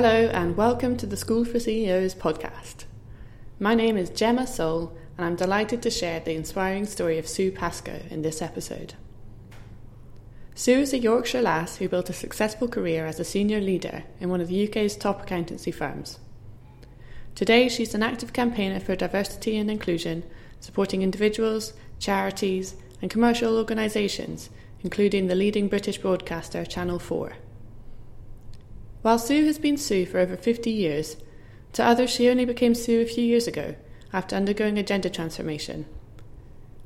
Hello, and welcome to the School for CEOs podcast. My name is Gemma Soul, and I'm delighted to share the inspiring story of Sue Pascoe in this episode. Sue is a Yorkshire lass who built a successful career as a senior leader in one of the UK's top accountancy firms. Today, she's an active campaigner for diversity and inclusion, supporting individuals, charities, and commercial organisations, including the leading British broadcaster Channel 4. While Sue has been Sue for over 50 years, to others she only became Sue a few years ago after undergoing a gender transformation.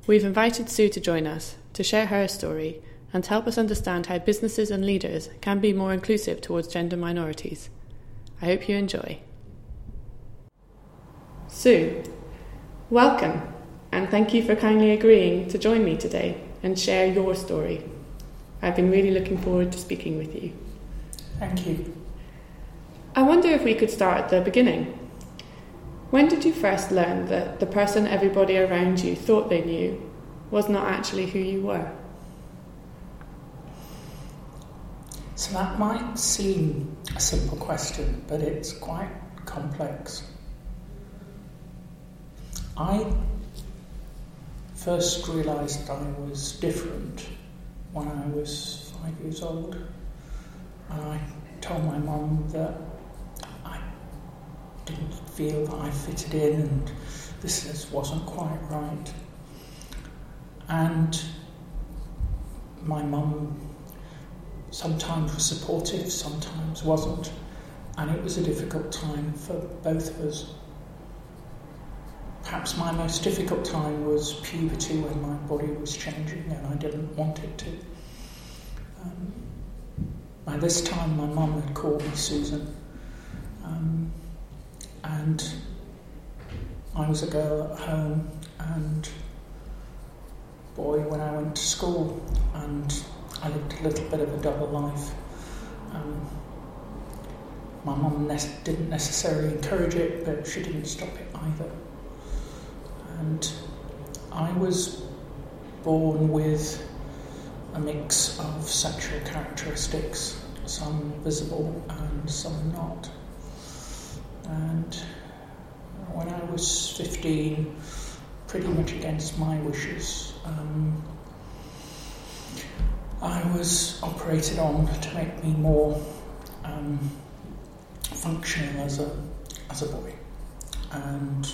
We've invited Sue to join us to share her story and to help us understand how businesses and leaders can be more inclusive towards gender minorities. I hope you enjoy. Sue, welcome, and thank you for kindly agreeing to join me today and share your story. I've been really looking forward to speaking with you. Thank you. I wonder if we could start at the beginning. When did you first learn that the person everybody around you thought they knew was not actually who you were? So that might seem a simple question, but it's quite complex. I first realised I was different when I was five years old. I told my mum that didn't feel that I fitted in and this just wasn't quite right. And my mum sometimes was supportive, sometimes wasn't, and it was a difficult time for both of us. Perhaps my most difficult time was puberty when my body was changing and I didn't want it to. Um, by this time, my mum had called me Susan, um, and I was a girl at home and boy when I went to school, and I lived a little bit of a double life. Um, my mum ne- didn't necessarily encourage it, but she didn't stop it either. And I was born with a mix of sexual characteristics, some visible and some not. And when I was 15, pretty much against my wishes, um, I was operated on to make me more um, functional as a, as a boy. And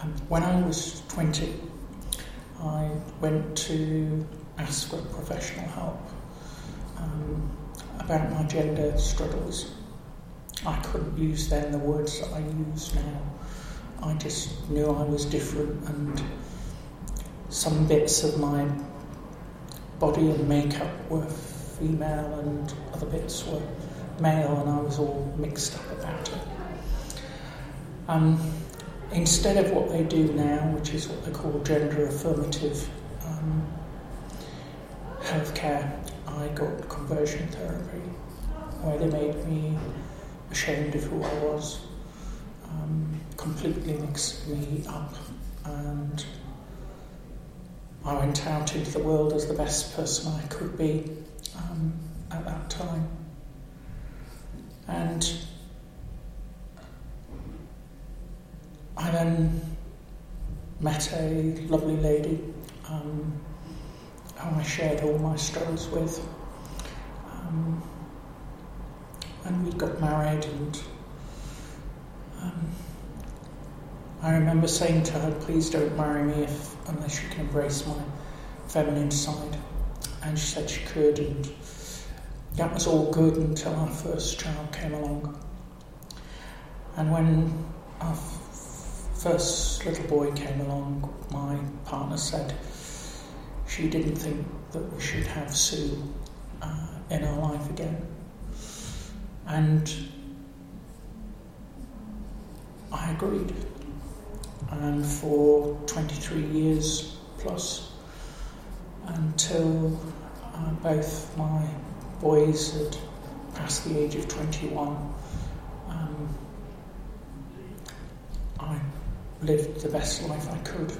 um, when I was 20, I went to ask for professional help um, about my gender struggles. I couldn't use then the words that I use now. I just knew I was different, and some bits of my body and makeup were female, and other bits were male, and I was all mixed up about it. Um, instead of what they do now, which is what they call gender affirmative um, healthcare, I got conversion therapy, where they made me ashamed of who I was, um, completely mixed me up, and I went out into the world as the best person I could be um, at that time. And I then met a lovely lady um, who I shared all my struggles with. Um, and we got married, and um, I remember saying to her, "Please don't marry me if unless you can embrace my feminine side." And she said she could, and that was all good until our first child came along. And when our first little boy came along, my partner said she didn't think that we should have Sue uh, in our life again. And I agreed. And for 23 years plus, until uh, both my boys had passed the age of 21, um, I lived the best life I could.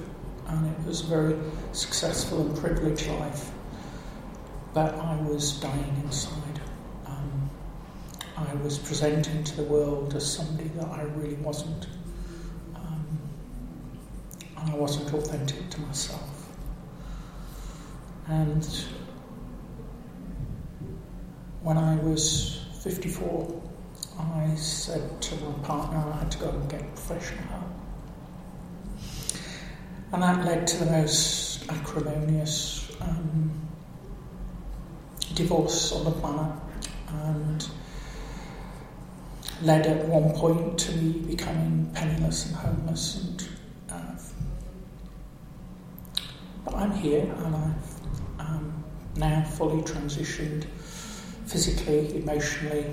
And it was a very successful and privileged life. But I was dying inside. I was presenting to the world as somebody that I really wasn't. Um, and I wasn't authentic to myself. And when I was 54, I said to my partner I had to go and get professional help. And that led to the most acrimonious um, divorce on the planet and led at one point to me becoming penniless and homeless and uh, but I'm here and I've um, now fully transitioned physically, emotionally,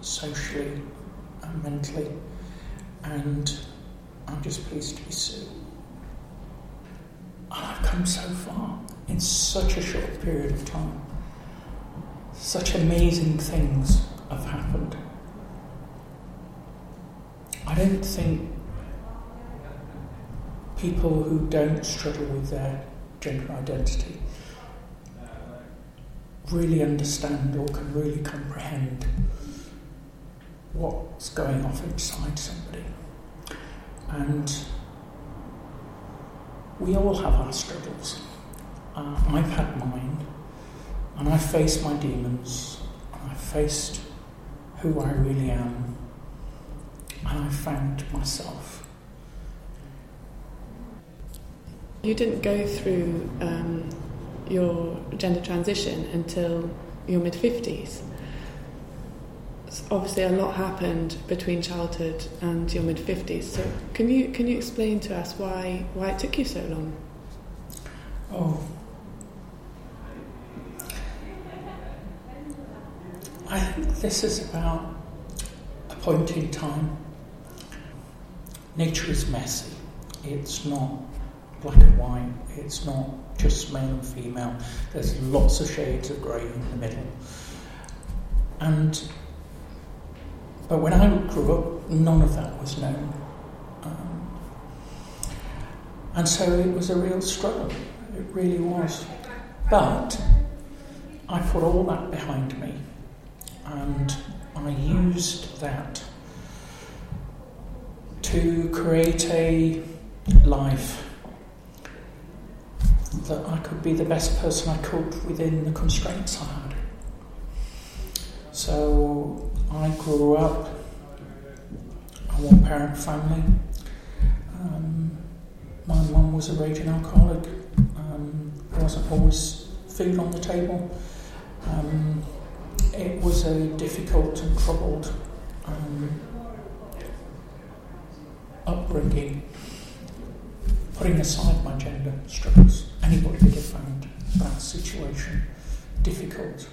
socially and mentally and I'm just pleased to be Sue. I've come so far in such a short period of time. Such amazing things have happened. I don't think people who don't struggle with their gender identity really understand or can really comprehend what's going off inside somebody. And we all have our struggles. Uh, I've had mine, and I faced my demons, and I faced who I really am, and I found myself. You didn't go through um, your gender transition until your mid 50s. Obviously, a lot happened between childhood and your mid 50s. So, can you can you explain to us why why it took you so long? Oh, I think this is about a point in time. Nature is messy. It's not black and white. It's not just male and female. There's lots of shades of grey in the middle. And but when I grew up, none of that was known. Um, and so it was a real struggle. It really was. But I put all that behind me and I used that to create a life that I could be the best person I could within the constraints I had. So I grew up a one parent family. Um, my mum was a raging alcoholic. Um, there wasn't always food on the table. Um, it was a difficult and troubled um, upbringing, putting aside my gender struggles. Anybody could have found that situation difficult.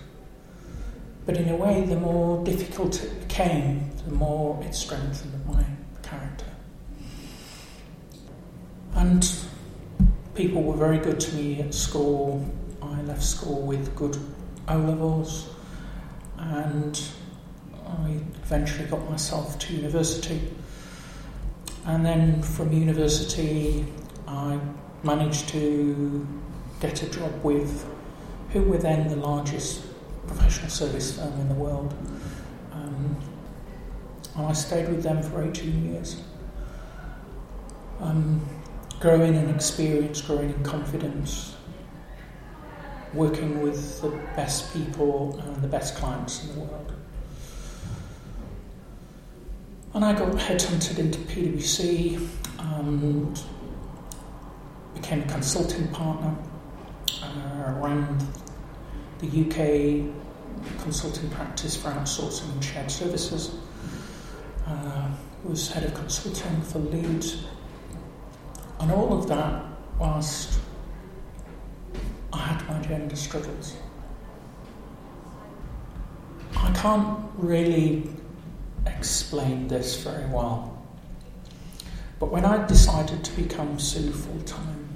But in a way, the more difficult it became, the more it strengthened my character. And people were very good to me at school. I left school with good O levels and I eventually got myself to university. And then from university, I managed to get a job with who were then the largest professional service firm in the world. Um, and I stayed with them for 18 years. Um, growing in experience, growing in confidence, working with the best people and the best clients in the world. And I got headhunted into PwC and became a consulting partner, uh, ran the UK consulting practice for outsourcing and shared services, uh, was head of consulting for Leeds, and all of that whilst I had my gender struggles. I can't really explain this very well, but when I decided to become Sue full time,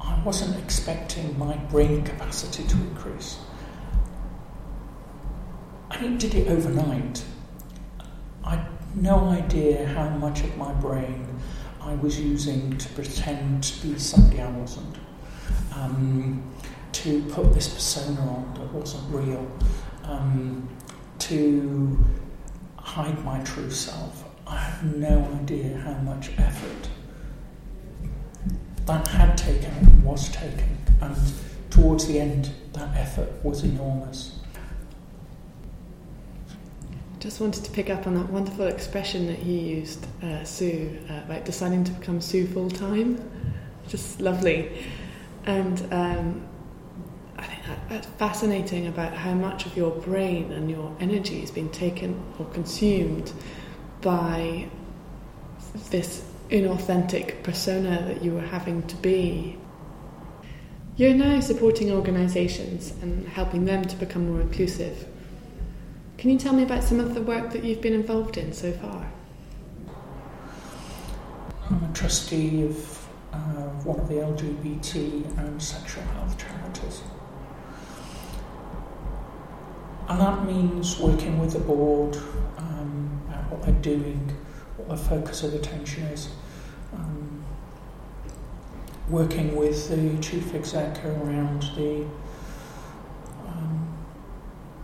I wasn't expecting my brain capacity to increase. I did it overnight. I had no idea how much of my brain I was using to pretend to be somebody I wasn't, um, to put this persona on that wasn't real, um, to hide my true self. I have no idea how much effort that had taken and was taking, and towards the end, that effort was enormous. Just wanted to pick up on that wonderful expression that you used, uh, Sue, uh, about deciding to become Sue full time. Just lovely. And um, I think that, that's fascinating about how much of your brain and your energy is being taken or consumed by this inauthentic persona that you were having to be. You're now supporting organisations and helping them to become more inclusive. Can you tell me about some of the work that you've been involved in so far? I'm a trustee of uh, one of the LGBT and sexual health charities. And that means working with the board um, about what they're doing, what their focus of attention is, um, working with the chief exec around the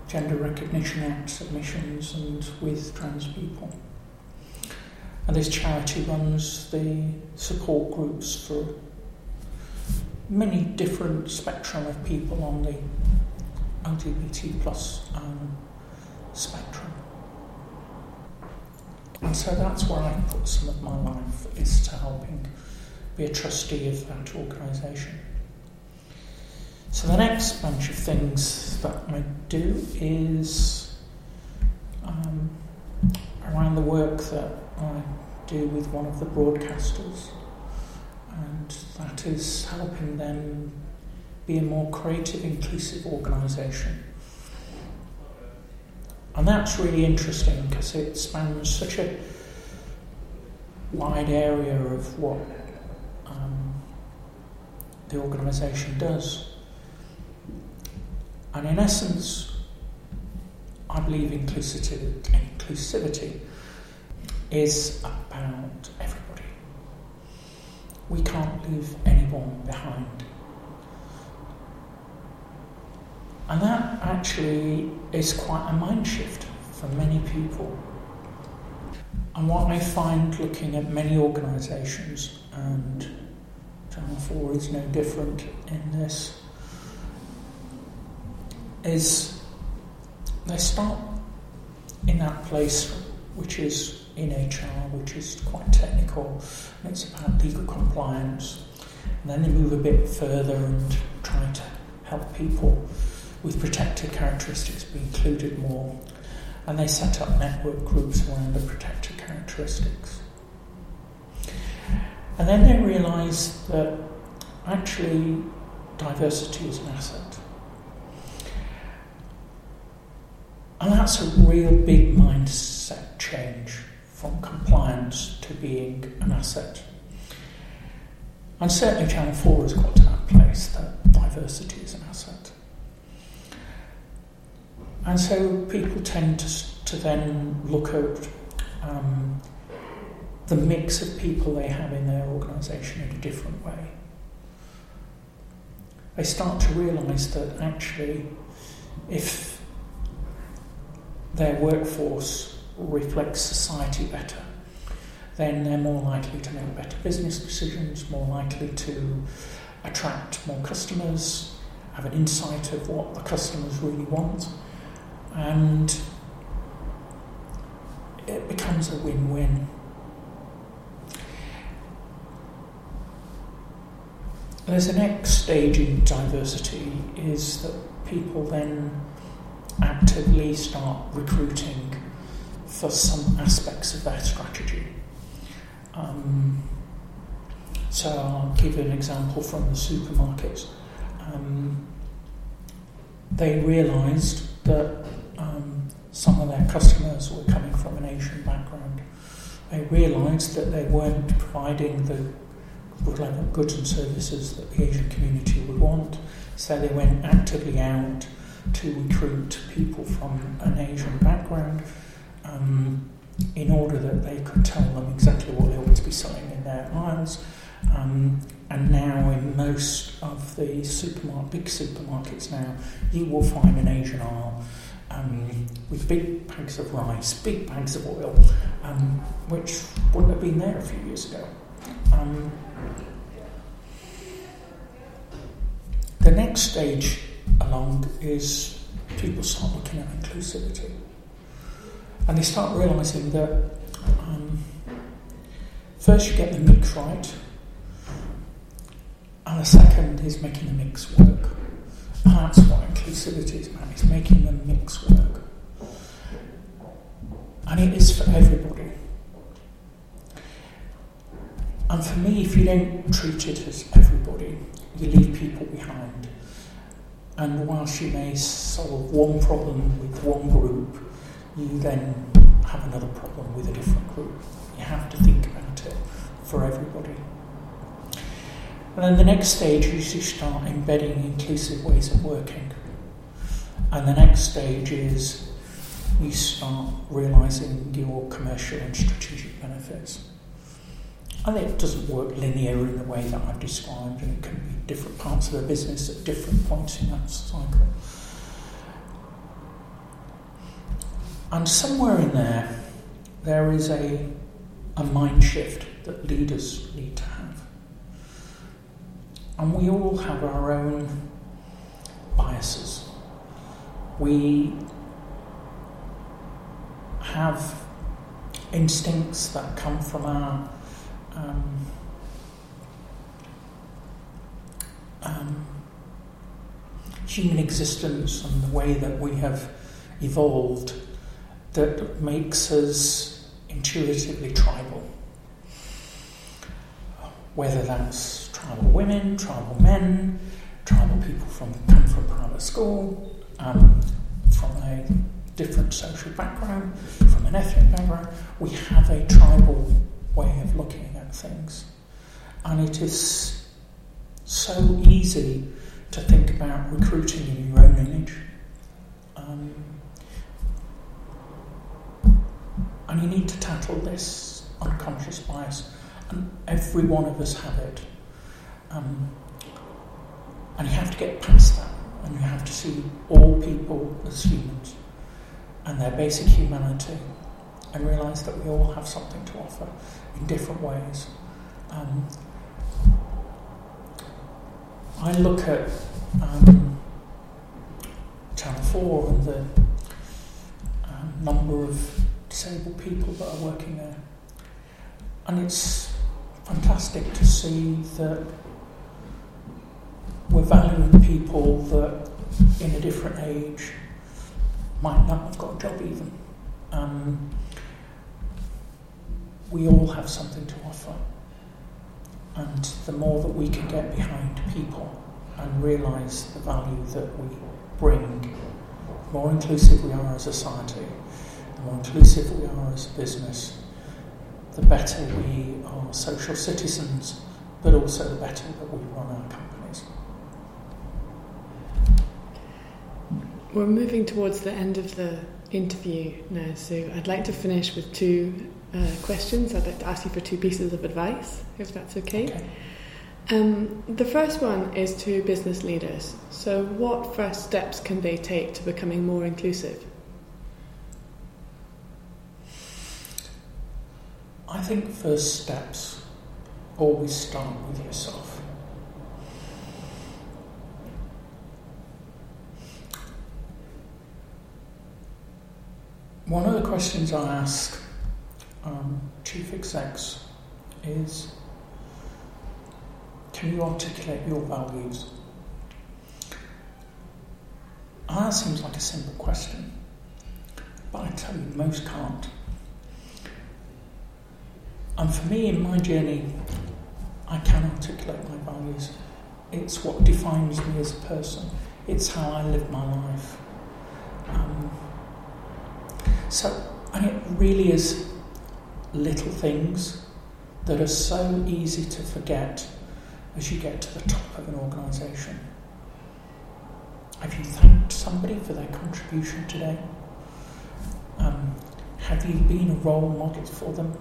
Gender Recognition Act submissions and with trans people. And this charity runs the support groups for many different spectrum of people on the LGBT plus um, spectrum. And so that's where I put some of my life is to helping be a trustee of that organisation. So the next bunch of things that I do is um, around the work that I do with one of the broadcasters, and that is helping them be a more creative, inclusive organisation. And that's really interesting because it spans such a wide area of what um, the organisation does. And in essence, I believe inclusivity, inclusivity is about everybody. We can't leave anyone behind. And that actually is quite a mind shift for many people. And what I find looking at many organisations, and Channel 4 is no different in this, is they start in that place which is in HR, which is quite technical, and it's about legal compliance. And then they move a bit further and try to help people with protected characteristics be included more. And they set up network groups around the protected characteristics. And then they realised that actually diversity is an asset. And that's a real big mindset change from compliance to being an asset. And certainly Channel 4 has got to that place that diversity is an asset. And so people tend to, to then look at um, the mix of people they have in their organisation in a different way. They start to realise that actually, if their workforce reflects society better, then they're more likely to make better business decisions, more likely to attract more customers, have an insight of what the customers really want, and it becomes a win win. There's a next stage in diversity is that people then actively start recruiting for some aspects of their strategy. Um, so I'll give you an example from the supermarkets. Um, they realised that um, some of their customers were coming from an Asian background. They realised that they weren't providing the goods and services that the Asian community would want, so they went actively out to recruit people from an Asian background um, in order that they could tell them exactly what they ought to be selling in their aisles. Um, and now, in most of the supermarket, big supermarkets now, you will find an Asian aisle. Um, with big bags of rice, big bags of oil, um, which wouldn't have been there a few years ago. Um, the next stage along is people start looking at inclusivity. And they start realizing that um, first you get the mix right, and the second is making the mix work. And that's what is about, it's making the mix work. And it is for everybody. And for me, if you don't treat it as everybody, you leave people behind. And whilst you may solve one problem with one group, you then have another problem with a different group. You have to think about it for everybody. And then the next stage is you start embedding inclusive ways of working. And the next stage is you start realizing your commercial and strategic benefits. And it doesn't work linear in the way that I've described, and it can be different parts of the business at different points in that cycle. And somewhere in there, there is a, a mind shift that leaders need to have. And we all have our own biases. We have instincts that come from our um, um, human existence and the way that we have evolved that makes us intuitively tribal. Whether that's tribal women, tribal men, tribal people from come from private school, um, from a different social background, from an ethnic background, we have a tribal way of looking at things. And it is so easy to think about recruiting in your own image. Um, and you need to tackle this unconscious bias. And every one of us have it. Um, and you have to get past that. And you have to see all people as humans and their basic humanity and realise that we all have something to offer in different ways. Um, I look at um, Channel 4 and the um, number of disabled people that are working there. And it's fantastic to see that we're valuing people that in a different age might not have got a job even. Um, we all have something to offer. And the more that we can get behind people and realise the value that we bring, the more inclusive we are as a society, the more inclusive we are as a business, the better we are social citizens, but also the better that we run our companies. We're moving towards the end of the interview now, so I'd like to finish with two uh, questions. I'd like to ask you for two pieces of advice, if that's okay. Okay. Um, the first one is to business leaders. So, what first steps can they take to becoming more inclusive? I think first steps always start with yourself. One of the questions I ask um, chief execs is can you articulate your values? And that seems like a simple question, but I tell you, most can't. And for me, in my journey, I can articulate my values. It's what defines me as a person. It's how I live my life. So, and it really is little things that are so easy to forget as you get to the top of an organisation. Have you thanked somebody for their contribution today? Um, have you been a role model for them?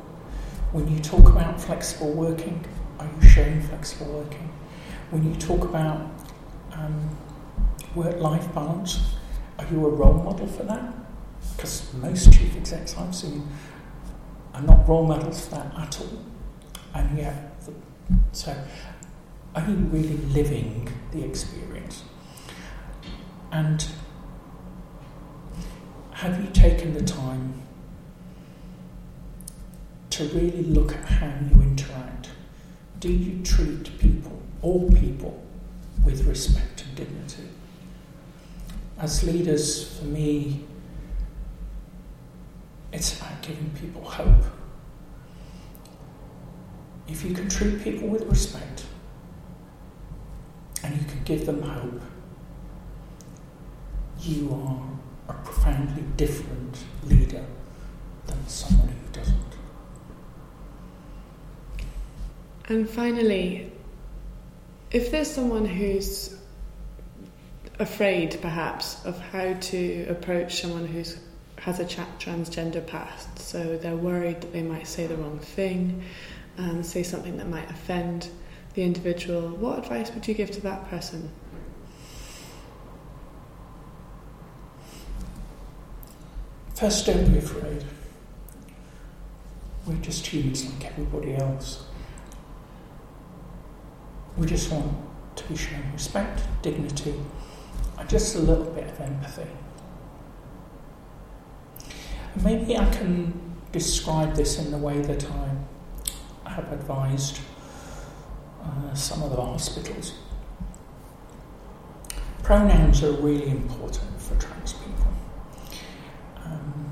When you talk about flexible working, are you showing flexible working? When you talk about um, work life balance, are you a role model for that? Because most chief execs I've seen are not role models for that at all. And yet, the, so are you really living the experience? And have you taken the time to really look at how you interact? Do you treat people, all people, with respect and dignity? As leaders, for me, it's about giving people hope. If you can treat people with respect and you can give them hope, you are a profoundly different leader than someone who doesn't. And finally, if there's someone who's afraid perhaps of how to approach someone who's has a transgender past, so they're worried that they might say the wrong thing, um, say something that might offend the individual, what advice would you give to that person? First, don't be afraid. We're just humans like everybody else. We just want to be shown respect, dignity, and just a little bit of empathy. Maybe I can describe this in the way that I have advised uh, some of the hospitals. Pronouns are really important for trans people. Um,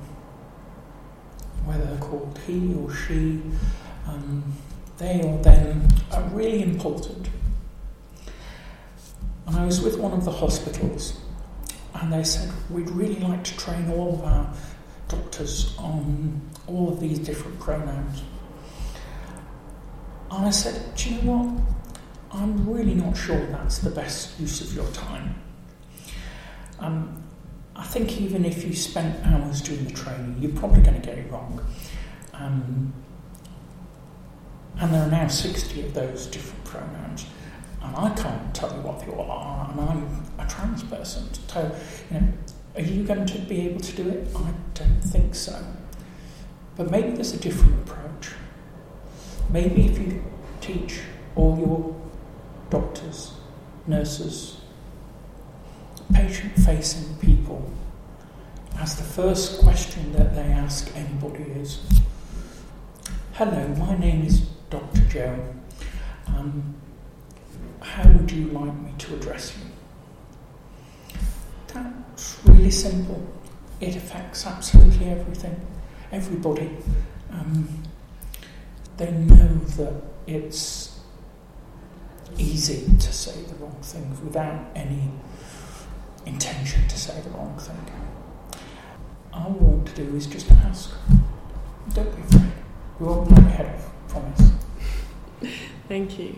whether they're called he or she, um, they or them are really important. And I was with one of the hospitals, and they said, We'd really like to train all of our doctors on all of these different pronouns. And I said, Do you know what? I'm really not sure that's the best use of your time. Um, I think even if you spent hours doing the training, you're probably going to get it wrong. Um, and there are now 60 of those different pronouns. And I can't tell you what they all are, and I'm a trans person tell, you know, are you going to be able to do it? I don't think so. But maybe there's a different approach. Maybe if you teach all your doctors, nurses, patient facing people, as the first question that they ask anybody is Hello, my name is Dr. Joe. Um, how would you like me to address you? That's really simple. It affects absolutely everything, everybody. Um, they know that it's easy to say the wrong things without any intention to say the wrong thing. All we want to do is just ask. Don't be afraid. We won't knock your head off, promise. Thank you.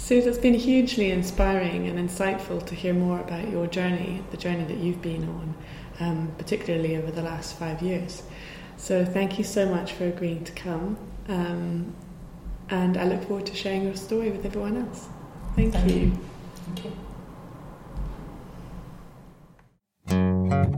Suze, it's been hugely inspiring and insightful to hear more about your journey, the journey that you've been on, um, particularly over the last five years. So, thank you so much for agreeing to come. Um, and I look forward to sharing your story with everyone else. Thank, thank you. you. Thank you.